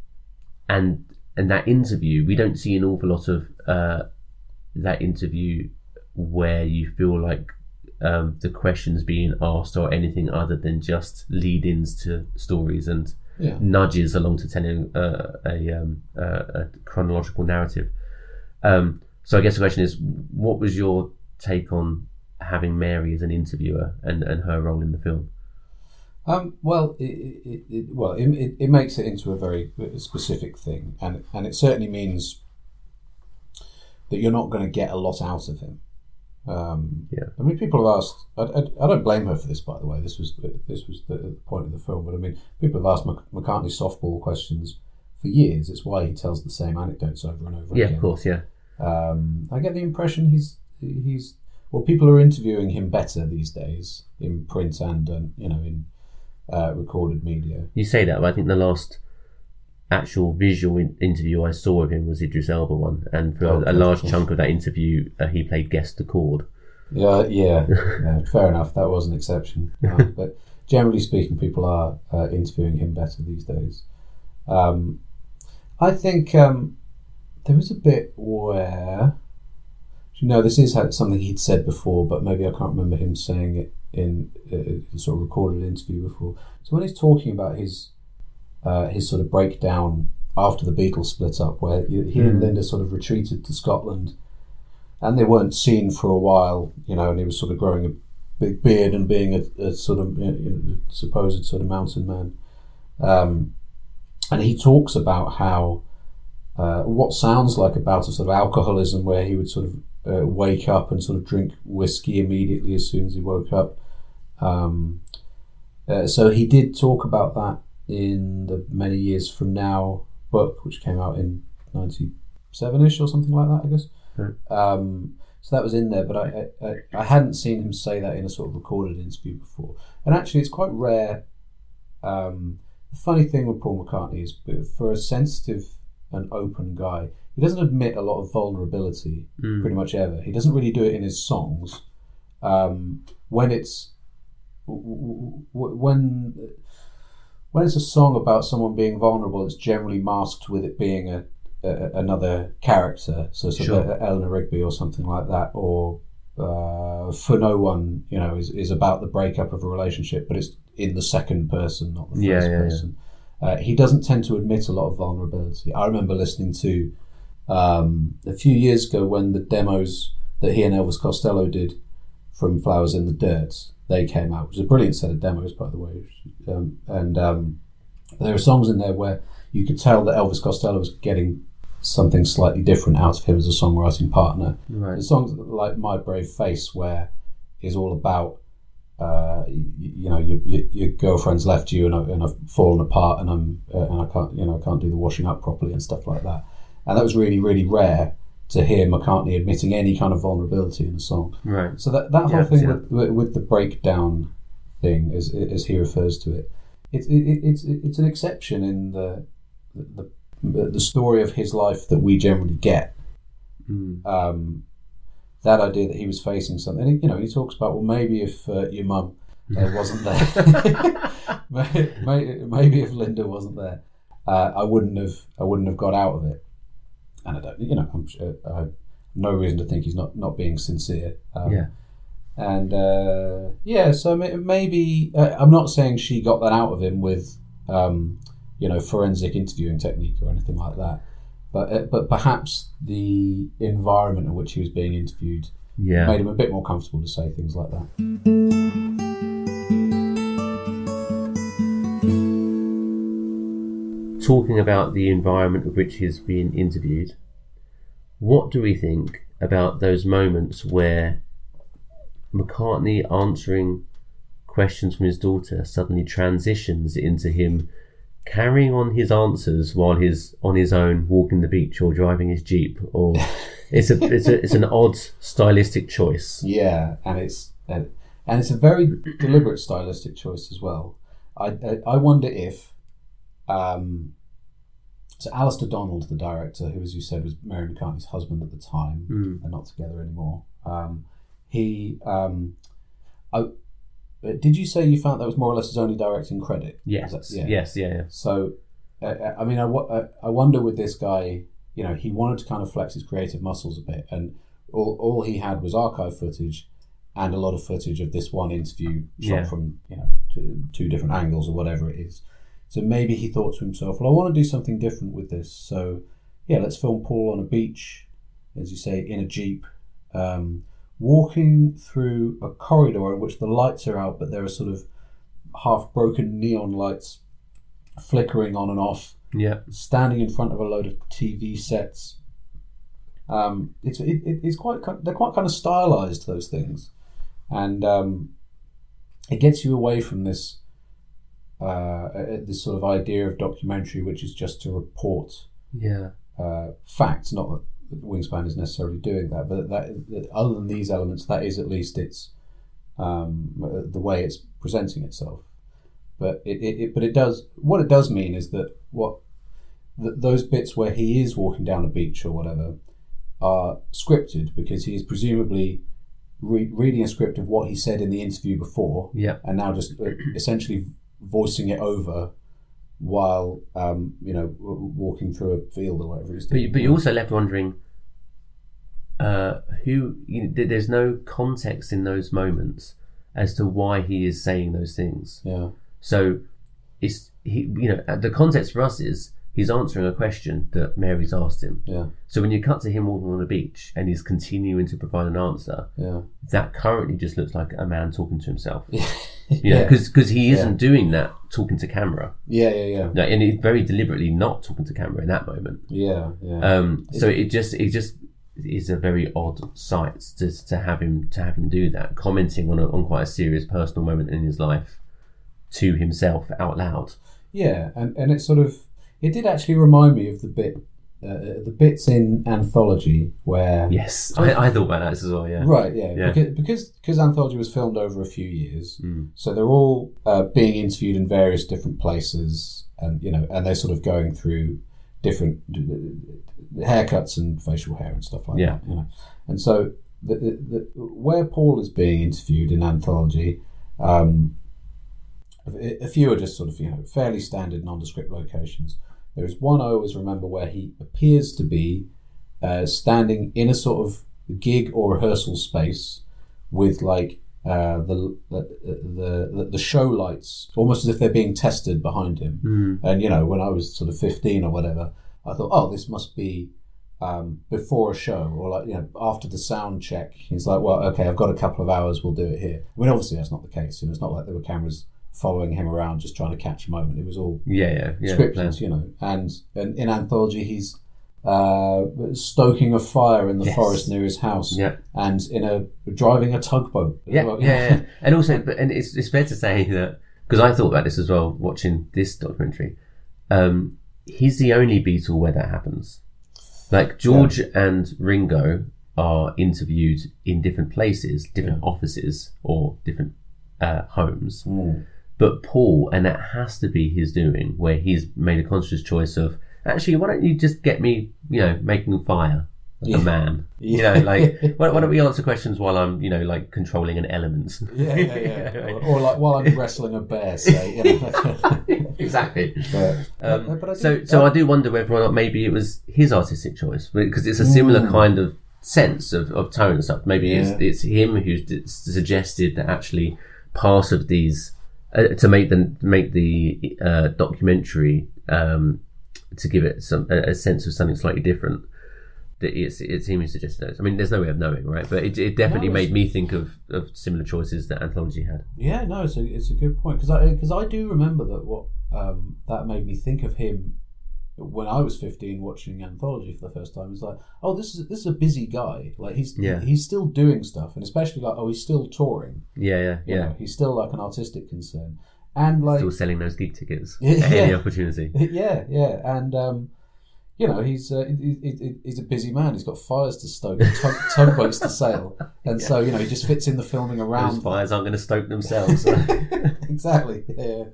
and and that interview we don't see an awful lot of uh, that interview where you feel like um, the questions being asked are anything other than just lead-ins to stories and
yeah.
nudges along to telling uh, a, um, uh, a chronological narrative. Um, so I guess the question is, what was your take on having Mary as an interviewer and, and her role in the film?
Um, well, it, it, it, well, it, it, makes it into a very specific thing, and and it certainly means that you're not going to get a lot out of him. Um,
Yeah.
I mean, people have asked. I, I, I don't blame her for this, by the way. This was this was the point of the film. But I mean, people have asked Mc- McCartney softball questions for years. It's why he tells the same anecdotes over and over
Yeah,
again.
of course, yeah.
Um, I get the impression he's he's well, people are interviewing him better these days in print and um, you know in uh, recorded media.
You say that, but I think the last actual visual in- interview I saw of him was Idris Elba one, and for
Oh,
a large chunk of that interview, uh, he played guest accord.
Yeah, yeah, yeah. Fair enough. That was an exception, Uh, but generally speaking, people are uh, interviewing him better these days. Um, I think um, there was a bit where, you know, this is something he'd said before, but maybe I can't remember him saying it in a, sort of recorded interview before. So when he's talking about his uh, his sort of breakdown after the Beatles split up, where he he and Linda sort of retreated to Scotland and they weren't seen for a while, you know, and he was sort of growing a big beard and being a, a sort of you know, supposed sort of mountain man. Um, and he talks about how uh, what sounds like about a sort of alcoholism, where he would sort of uh, wake up and sort of drink whiskey immediately as soon as he woke up. Um, uh, so he did talk about that in the Many Years from Now book, which came out in '97ish or something like that, I guess. Um, so that was in there, but I, I I hadn't seen him say that in a sort of recorded interview before. And actually, it's quite rare. Um, the funny thing with Paul McCartney is, for a sensitive and open guy, he doesn't admit a lot of vulnerability pretty much ever. He doesn't really do it in his songs. Um, when it's when when it's a song about someone being vulnerable, it's generally masked with it being a, a another character, so sort of
Sure.
Eleanor Rigby or something like that, or uh, for no one, you know, is, is about the breakup of a relationship, but it's in the second person, not the first
Yeah, yeah, yeah.
person. Uh, he doesn't tend to admit a lot of vulnerability. I remember listening to um, a few years ago when the demos that he and Elvis Costello did from Flowers in the Dirt they came out. which is a brilliant set of demos, by the way, um, and um, there are songs in there where you could tell that Elvis Costello was getting something slightly different out of him as a songwriting partner.
Right.
The songs like My Brave Face, where is all about uh, you, you know your, your, girlfriend's left you and, I, and I've fallen apart and I'm uh, and I can't you know I can't do the washing up properly and stuff like that. And that was really really rare to hear McCartney admitting any kind of vulnerability in a song.
Right.
So that that whole
Yeah,
thing
yeah.
with, with, with the breakdown thing, as as he refers to it, it's it, it's it's an exception in the the the story of his life that we generally get.
Mm.
Um, that idea that he was facing something, you know, he talks about well, maybe if uh, your mum uh, wasn't there, May- may- maybe if Linda wasn't there, uh, I wouldn't have I wouldn't have got out of it. And I don't, you know, I'm sure, I have no reason to think he's not not being sincere. Um,
Yeah.
and uh, yeah, so maybe uh, I'm not saying she got that out of him with, um, you know, forensic interviewing technique or anything like that. But uh, but perhaps the environment in which he was being interviewed
Yeah.
made him a bit more comfortable to say things like that.
Talking about the environment of which he's being interviewed, what do we think about those moments where McCartney answering questions from his daughter suddenly transitions into him carrying on his answers while he's on his own walking the beach or driving his jeep or it's a it's a it's an odd stylistic choice
Yeah, and it's and, and it's a very deliberate stylistic choice as well. I I, I wonder if um, so Alistair Donald, the director, who as you said was Mary McCartney's husband at the time,
Mm.
and not together anymore. Um, he, um, I, uh, did you say you found that was more or less his only directing credit?
yes
that-
yes yeah, yeah
So, uh, I mean, I, I- I wonder with this guy, you know, he wanted to kind of flex his creative muscles a bit, and all, all he had was archive footage and a lot of footage of this one interview shot
Yeah.
from, you know, two, two different angles or whatever it is. So maybe he thought to himself, well, I want to do something different with this. So, yeah, let's film Paul on a beach, as you say, in a jeep, um, walking through a corridor in which the lights are out, but there are sort of half broken neon lights flickering on and off,
yeah
standing in front of a load of TV sets. Um, it's it, it- it's quite they're quite kind of stylized those things, and um, it gets you away from this uh, uh, this sort of idea of documentary, which is just to report
yeah
uh, facts. Not that Wingspan is necessarily doing that, but that, that other than these elements, that is at least its um, the way it's presenting itself. But it, it, it but it does what it does mean is that what th- those bits where he is walking down a beach or whatever are scripted because he is presumably re- reading a script of what he said in the interview before
yeah
and now just uh, essentially voicing it over while um, you know walking through a field or whatever It's
But, you- but you're also left wondering uh, who. You know, there's no context in those moments as to why he is saying those things.
yeah,
So it's he. You know, uh, the context for us is he's answering a question that Mary's asked him.
yeah,
So when you cut to him walking on the beach and he's continuing to provide an answer,
yeah,
that currently just looks like a man talking to himself.
yeah,
know, because he isn't
Yeah.
doing that talking to camera.
yeah, yeah, yeah,
No, and he's very deliberately not talking to camera in that moment.
yeah, yeah.
Um, so it just it just is a very odd sight to, to have him to have him do that, commenting on a, on quite a serious personal moment in his life to himself out loud.
Yeah, and, and it sort of it did actually remind me of the bit uh, the bits in anthology where
Yes, I, I thought about that as well. Yeah,
right yeah,
Yeah.
because because because anthology was filmed over a few years
Mm.
so they're all uh, being interviewed in various different places and you know and they're sort of going through different uh, haircuts and facial hair and stuff like
Yeah.
that you know and so the, the, the, where Paul is being interviewed in anthology um, a a few are just sort of you know fairly standard nondescript locations. There is one I always remember where he appears to be uh, standing in a sort of gig or rehearsal space with like uh, the, the the the show lights, almost as if they're being tested behind him.
Mm.
And you know, when I was sort of fifteen or whatever, I thought, oh, this must be um, before a show or like you know after the sound check. He's like, well, okay, I've got a couple of hours. We'll do it here. I mean, obviously that's not the case. You know, it's not like there were cameras following him around just trying to catch a moment. It was all
Yeah, yeah, yeah.
scripted, you know. And, and in anthology, he's uh, stoking a fire in the
Yes.
forest near his house,
Yeah.
and in a driving a tugboat.
Yeah,
well.
yeah, yeah. and also, but and it's it's fair to say that because I thought about this as well watching this documentary. Um, he's the only Beatle where that happens. Like George and Ringo are interviewed in different places, different offices, or different uh, homes.
Mm.
But Paul, and that has to be his doing, where he's made a conscious choice of actually, why don't you just get me, you know, making fire like
Yeah.
a man. You
Yeah.
know, like why, why don't we answer questions while I'm, you know, like controlling an element?
Yeah, yeah, yeah. or, or like while I'm wrestling a bear, say. You know.
exactly.
but,
Um,
but I
so,
do-
so I do wonder whether or not maybe it was his artistic choice because it's a similar
Mm.
kind of sense of, of tone and stuff. Maybe
Yeah.
it's, it's him who suggested that actually part of these uh, to make the make the uh, documentary um, to give it some a, a sense of something slightly different. That it's it's him who suggested those. I mean, there's no way of knowing, right? But it, it definitely
No,
made me think of, of similar choices that Anthology had.
Yeah, no, it's a it's a good point because I because I do remember that what um, that made me think of him when I was fifteen watching Anthology for the first time. It's like, oh, this is this is a busy guy. Like he's
Yeah.
he's still doing stuff, and especially like, oh, he's still touring.
Yeah, yeah,
You
yeah.
know, he's still like an artistic concern, and like
Still selling those geek tickets
Yeah,
any
yeah.
opportunity.
yeah, yeah, and um, you know he's uh, he, he- he- he's a busy man. He's got fires to stoke, tug, tugboats to sail, and so you know he just fits in the filming
Those
around.
fires aren't going to stoke themselves.
exactly. Yeah.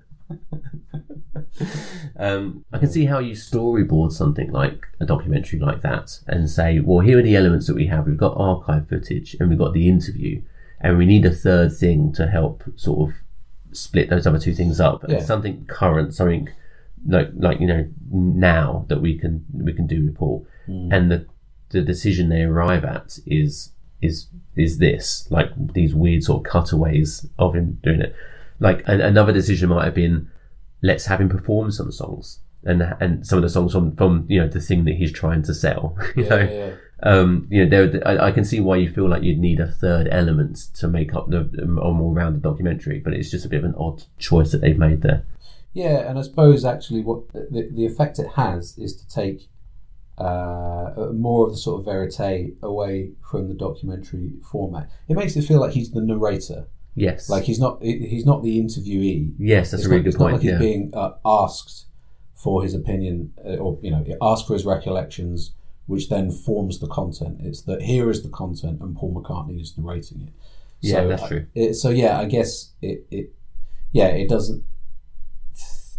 um, I can see how you storyboard something like a documentary like that and say, well, here are the elements that we have. We've got archive footage and we've got the interview, and we need a third thing to help sort of split those other two things up.
Yeah.
Something current, something like like you know now that we can we can do with Paul, and the the decision they arrive at is is is this like these weird sort of cutaways of him doing it. Like an, another decision might have been let's have him perform some songs and and some of the songs from from you know the thing that he's trying to sell. You
Yeah,
know,
yeah,
um, you know, there, I, I can see why you feel like you'd need a third element to make up the a more rounded documentary, but it's just a bit of an odd choice that they've made there.
Yeah, and I suppose actually what the, the effect it has is to take uh, more of the sort of verite away from the documentary format. It makes it feel like he's the narrator,
Yes,
like he's not he's not the interviewee.
yes, that's
it's
a really
not,
good
it's not
point.
like he's being uh, asked for his opinion, uh, or you know, asked for his recollections, which then forms the content. It's that here is the content, and Paul McCartney is narrating it.
Yeah,
So,
that's
uh,
true.
It, so yeah, I guess it, it yeah, it doesn't.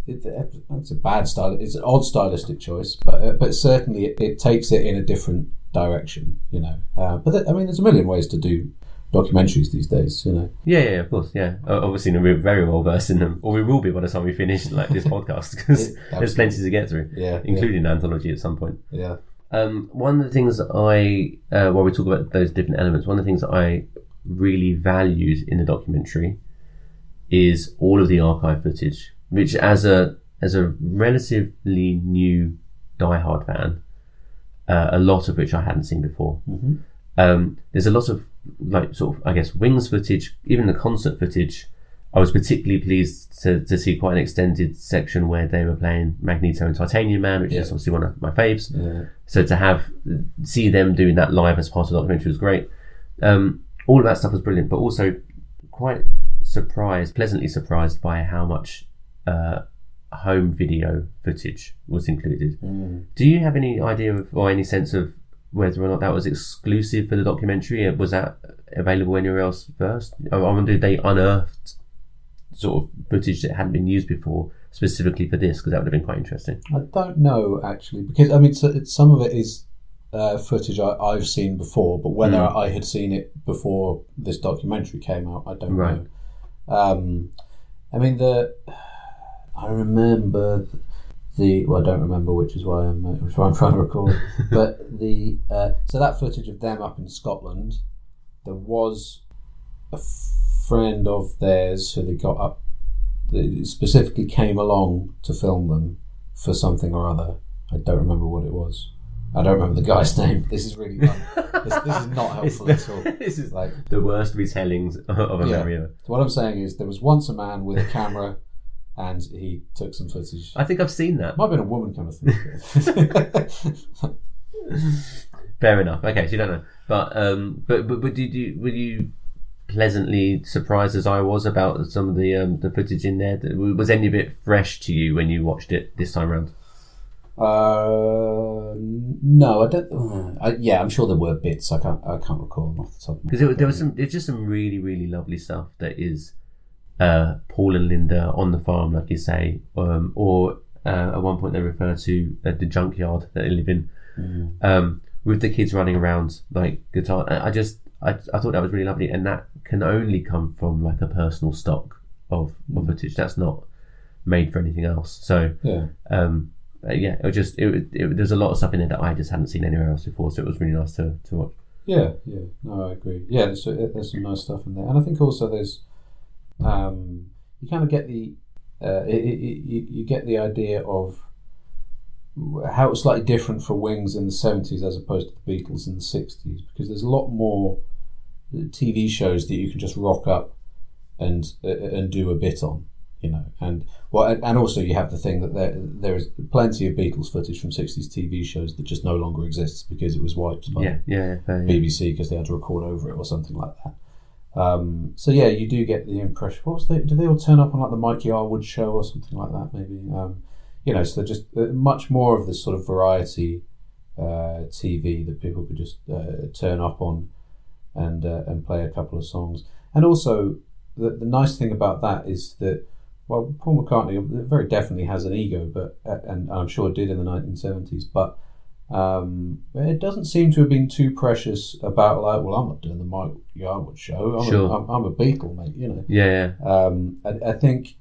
It, it's a bad style. It's an odd stylistic choice, but uh, but certainly it, it takes it in a different direction. You know, uh, but th- I mean, there's a million ways to do documentaries these days. You know,
Yeah, yeah, of course, yeah. Obviously, we're very well versed in them, or we will be by the time we finish like this podcast, because
Yeah,
there's plenty to get through,
Yeah,
including anthology at some point.
yeah,
Um, one of the things I, uh, while we talk about those different elements, one of the things that I really valued in the documentary is all of the archive footage, which as a as a relatively new diehard fan, uh, a lot of which I hadn't seen before. Um, there's a lot of like sort of I guess wings footage, even the concert footage. I was particularly pleased to, to see quite an extended section where they were playing Magneto and Titanium Man, which is obviously one of my faves.
yeah.
So to have see them doing that live as part of the documentary was great. Um, all of that stuff was brilliant, but also quite surprised, pleasantly surprised by how much uh, home video footage was included. Do you have any idea of, or any sense of whether or not that was exclusive for the documentary? Was that available anywhere else first? I wonder if they unearthed sort of footage that hadn't been used before specifically for this because that would have been quite interesting.
I don't know actually because I mean so it's, some of it is uh, footage I, I've seen before, but whether
Mm.
I had seen it before this documentary came out, I don't
Right.
know. Um, I mean the I remember the well I don't remember which is why I'm uh, which why I'm trying to recall it, but the uh, so that footage of them up in Scotland there was a friend of theirs who they got up, that specifically came along to film them for something or other. I don't remember what it was. I don't remember the guy's name. This is really this, this is not helpful
It's
at all.
this is
Like
the worst retellings of a
Yeah.
memory ever.
So what I'm saying is, there was once a man with a camera, and he took some footage.
I think I've seen that.
Might have been a woman of thing.
Fair enough. Okay, so you don't know, but um, but but, but did you were you pleasantly surprised as I was about some of the um, the footage in there? Was any of it fresh to you when you watched it this time around?
uh, no, I don't. uh, I, yeah, I'm sure there were bits. I can't. I can't recall them off the top
Because there was some, there's just some really really lovely stuff that is uh, Paul and Linda on the farm, like you say, um, or uh, at one point they refer to uh, the junkyard that they live in. um, with the kids running around like guitar. I I just I, I thought that was really lovely, and that can only come from like a personal stock of, of footage. That's not made for anything else. So
Yeah.
um, uh, yeah, it was just it, it, there's a lot of stuff in there that I just hadn't seen anywhere else before. So it was really nice to, to watch.
Yeah, yeah, no, I agree. Yeah, there's, there's some nice stuff in there, and I think also there's, um, you kind of get the, uh, it, it, you you get the idea of how it was slightly different for Wings in the seventies as opposed to the Beatles in the sixties, because there's a lot more TV shows that you can just rock up and uh, and do a bit on, you know, and well, and- also you have the thing that there there is plenty of Beatles footage from sixties TV shows that just no longer exists because it was wiped by
yeah, yeah, yeah.
BBC because they had to record over it or something like that. Um, so yeah, you do get the impression. What was they? Do they all turn up on like the Mike Yarwood show or something like that? Maybe. Um, you know, so just uh, much more of this sort of variety uh, TV that people could just uh, turn up on and uh, and play a couple of songs. And also, the, the nice thing about that is that well, Paul McCartney very definitely has an ego, but uh, and I'm sure did in the 1970s, but um, it doesn't seem to have been too precious about like, well, I'm not doing the Mike Yarwood show. I'm,
Sure.
a, I'm, I'm a Beatle, mate. You know.
Yeah, yeah.
Um, I, I think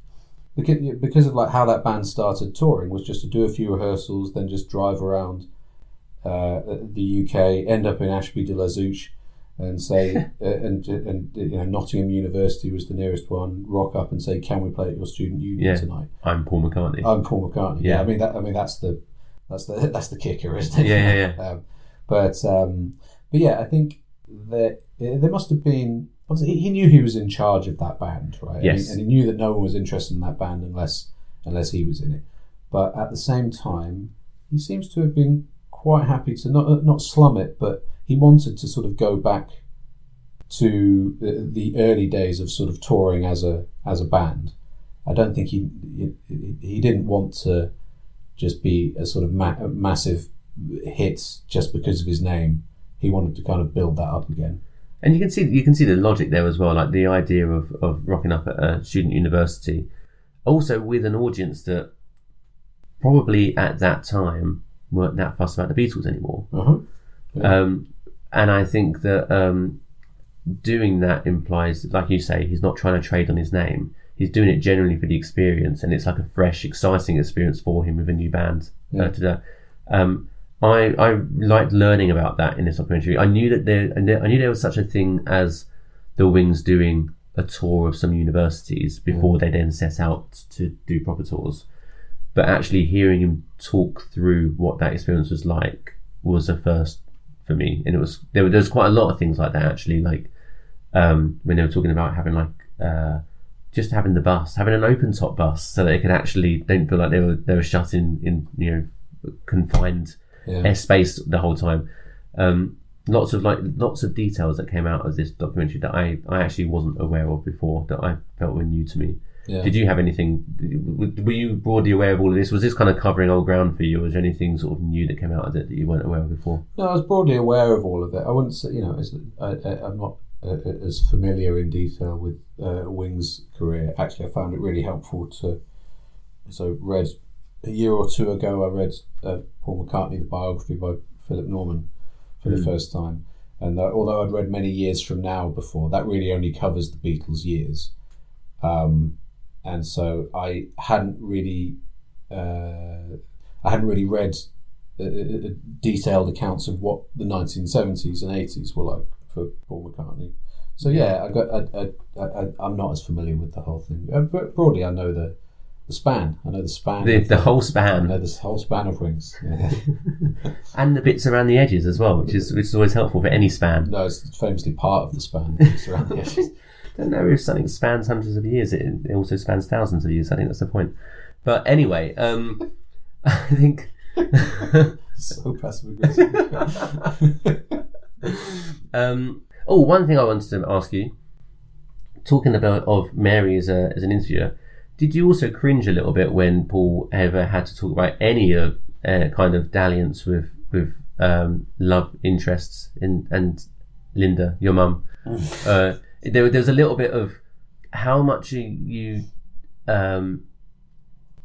because because of like how that band started touring was just to do a few rehearsals, then just drive around uh, the UK, end up in Ashby de la Zouch, and say uh, and and you know Nottingham University was the nearest one. Rock up and say, "Can we play at your student union
Yeah.
tonight?"
I'm Paul McCartney.
I'm Paul McCartney.
Yeah.
Yeah, I mean that. I mean that's the that's the that's the kicker, isn't it?
Yeah, yeah, yeah.
um, but um, but yeah, I think that there must have been. He knew he was in charge of that band, right? And he-
Yes.
and he, knew that no one was interested in that band unless unless he was in it. But at the same time, he seems to have been quite happy to not not slum it, but he wanted to sort of go back to the, the early days of sort of touring as a as a band. I don't think he he, he didn't want to just be a sort of ma- massive hit just because of his name. He wanted to kind of build that up again.
And you can see you can see the logic there as well, like the idea of, of rocking up at a student university, also with an audience that probably at that time weren't that fussed about the Beatles anymore.
Uh-huh.
Um, and I think that um, doing that implies, like you say, he's not trying to trade on his name. He's doing it generally for the experience, and it's like a fresh, exciting experience for him with a new band. Uh,
Yeah.
to do. Um, I I liked learning about that in this documentary. I knew that there I knew there was such a thing as the Wings doing a tour of some universities before they then set out to do proper tours. But actually hearing him talk through what that experience was like was a first for me, and it was there. were- There's quite a lot of things like that actually, like um, when they were talking about having like uh, just having the bus, having an open top bus, so they could actually don't feel like they were they were shut in in you know confined
Yeah.
airspace the whole time. Um, lots of like lots of details that came out of this documentary that I, I actually wasn't aware of before that I felt were new to me.
Yeah.
Did you have anything? Were you broadly aware of all of this? Was this kind of covering old ground for you? or Was there anything sort of new that came out of it that you weren't aware of before?
No, I was broadly aware of all of it. I wouldn't say, you know, I, I, I'm not uh, as familiar in detail with uh, Wing's career. Actually, I found it really helpful to. So, read a year or two ago, I read uh, Paul McCartney, the biography by Philip Norman, for the first time. And uh, although I'd read many years from now before, that really only covers the Beatles' years. Um, and so I hadn't really, uh, I hadn't really read uh, uh, detailed accounts of what the 1970s and 80s were like for Paul McCartney. So yeah, I got. I, I, I, I'm not as familiar with the whole thing, uh, but broadly, I know the the span. I know the span.
The, the whole
I
span
know this whole span of wings. Yeah.
and the bits around the edges as well, which is which is always helpful for any span.
no, it's famously part of the span. It's around the edges.
don't know if something spans hundreds of years. It, it also spans thousands of years. I think that's the point. But anyway, um, I think.
so passive aggressive.
um, oh, one thing I wanted to ask you, talking about of Mary as a as an interviewer, did you also cringe a little bit when Paul ever had to talk about any of uh, kind of dalliance with with um, love interests in and Linda, your mum? uh, there, there was a little bit of how much you, you um,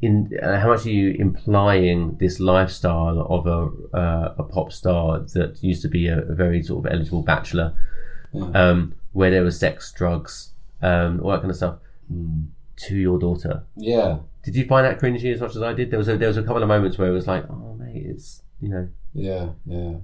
in uh, how much are you implying this lifestyle of a uh, a pop star that used to be a, a very sort of eligible bachelor, um, where there was sex, drugs, um, all that kind of stuff, to your daughter?
yeah,
Did you find that cringy as much as I did? There was a, there was a couple of moments where it was like, oh mate, it's you know,
yeah, yeah.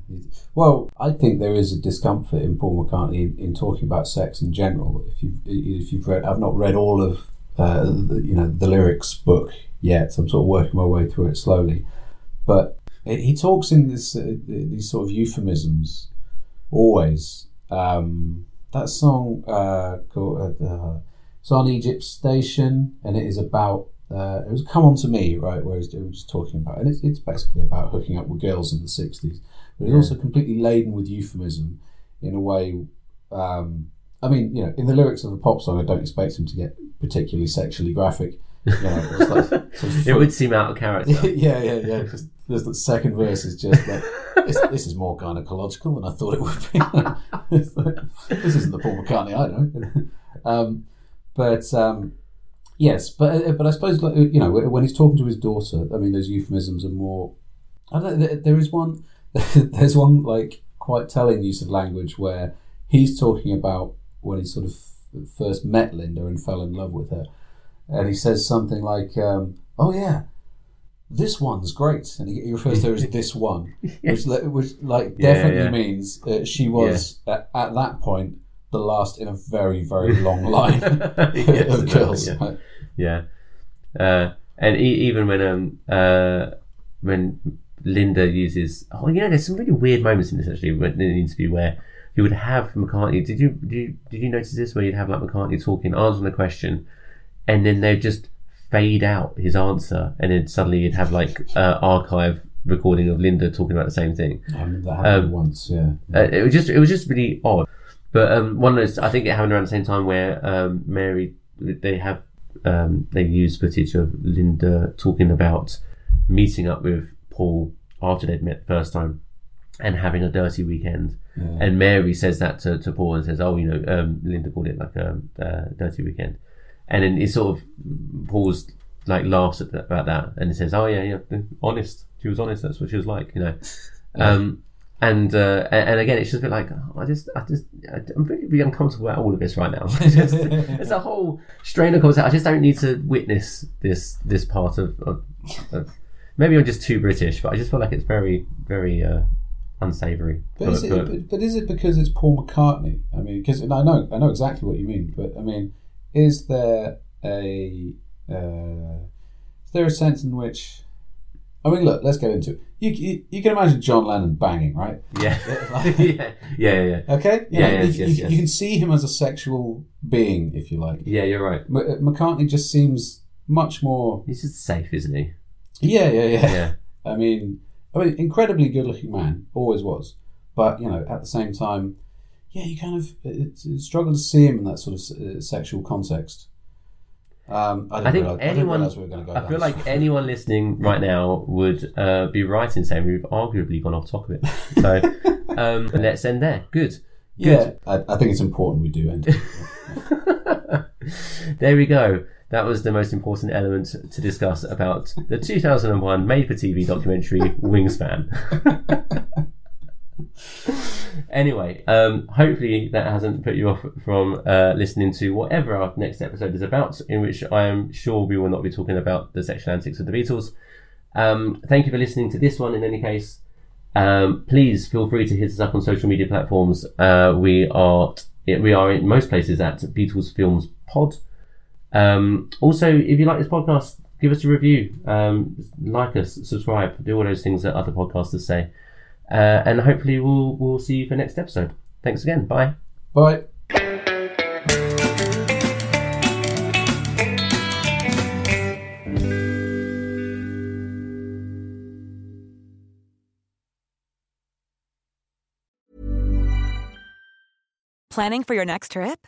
Well, I think there is a discomfort in Paul McCartney in, in talking about sex in general. If you've if you've read, I've not read all of uh, you know the lyrics book yet. I'm sort of working my way through it slowly, but it, he talks in this uh, these sort of euphemisms always. Um, that song uh, called uh, it's on Egypt Station, and it is about uh, it was "Come On to Me," right? Where he's was just talking about, and it's, it's basically about hooking up with girls in the '60s, but it's also completely laden with euphemism in a way. Um, I mean, you know, in the lyrics of a pop song, I don't expect him to get particularly sexually graphic. You know, it's like, sort of
it would seem out of character.
yeah, yeah, yeah. The second verse is just like this, is more gynecological than I thought it would be. This isn't the Paul McCartney I know. um, but um, yes, but uh, but I suppose like, you know when he's talking to his daughter, I mean those euphemisms are more. I don't. There, there is one. There's one like quite telling use of language where he's talking about when he sort of first met Linda and fell in love with her, and he says something like, um, "Oh yeah." This one's great, and he, he refers to her as this one, which, which like
Yeah,
definitely
yeah.
means uh, she was at, at that point the last in a very very long line
Yes,
of girls.
yeah.
Right?
Yeah, uh, and e- even when um uh when Linda uses oh you know there's some really weird moments in this actually when- in the interview where you would have McCartney. Did you did you did you notice this where you'd have like McCartney talking, answering the question, and then they'd just fade out his answer, and then suddenly you'd have like uh, archive recording of Linda talking about the same thing.
I remember that happened
Um,
once, yeah.
Uh, it was just it was just really odd. But um, one of those, I think it happened around the same time where um, Mary they have um, they use footage of Linda talking about meeting up with Paul after they'd met the first time and having a dirty weekend. And Mary says that to, to Paul and says, "Oh, you know, um, Linda called it like a uh, dirty weekend." And then it sort of Paul's like laughs at that, about that and he says, "Oh yeah, yeah, honest. She was honest. That's what she was like, you know." Um, and uh, and again, it's just a bit like oh, I just, I just, I'm really, really uncomfortable about all of this right now. Just- It's a whole strain of conversation. I just don't need to witness this this part of, of, of. Maybe I'm just too British, but I just feel like it's very, very uh, unsavoury.
But is, it, but, but is it because it's Paul McCartney? I mean, because I know I know exactly what you mean, but I mean, is there a uh, is there a sense in which I mean, look, let's get into it. You, you, you can imagine John Lennon banging, right?
yeah. yeah, yeah, yeah,
Okay, you,
Yeah,
know,
yes,
you,
yes,
you-
yes.
you can see him as a sexual being, if you like.
yeah. You're right.
M- uh, McCartney just seems much more.
He's just safe, isn't he?
Yeah, yeah, yeah.
Yeah.
I mean, I mean, incredibly good-looking man, always was. But you know, at the same time, yeah, you kind of it, it struggle to see him in that sort of uh, sexual context. Um, I,
I think
realize, I
anyone.
realize we were going to go.
I feel like anyone listening right now would uh, be right in saying we've arguably gone off topic. Of it. So um, let's end there. Good.
Yeah, I, I think it's important we do end. it.
there we go. That was the most important element to discuss about the 2001 made-for-TV documentary Wingspan. anyway, um, hopefully that hasn't put you off from uh, listening to whatever our next episode is about, in which I am sure we will not be talking about the sexual antics of the Beatles. Um, thank you for listening to this one. In any case, um, please feel free to hit us up on social media platforms. Uh, we are we are in most places at Beatles Films Pod. Um, also, if you like this podcast, give us a review, um, like us, subscribe, do all those things that other podcasters say, uh, and hopefully we'll we'll see you for next episode. Thanks again. Bye.
Bye.
Planning for your next trip?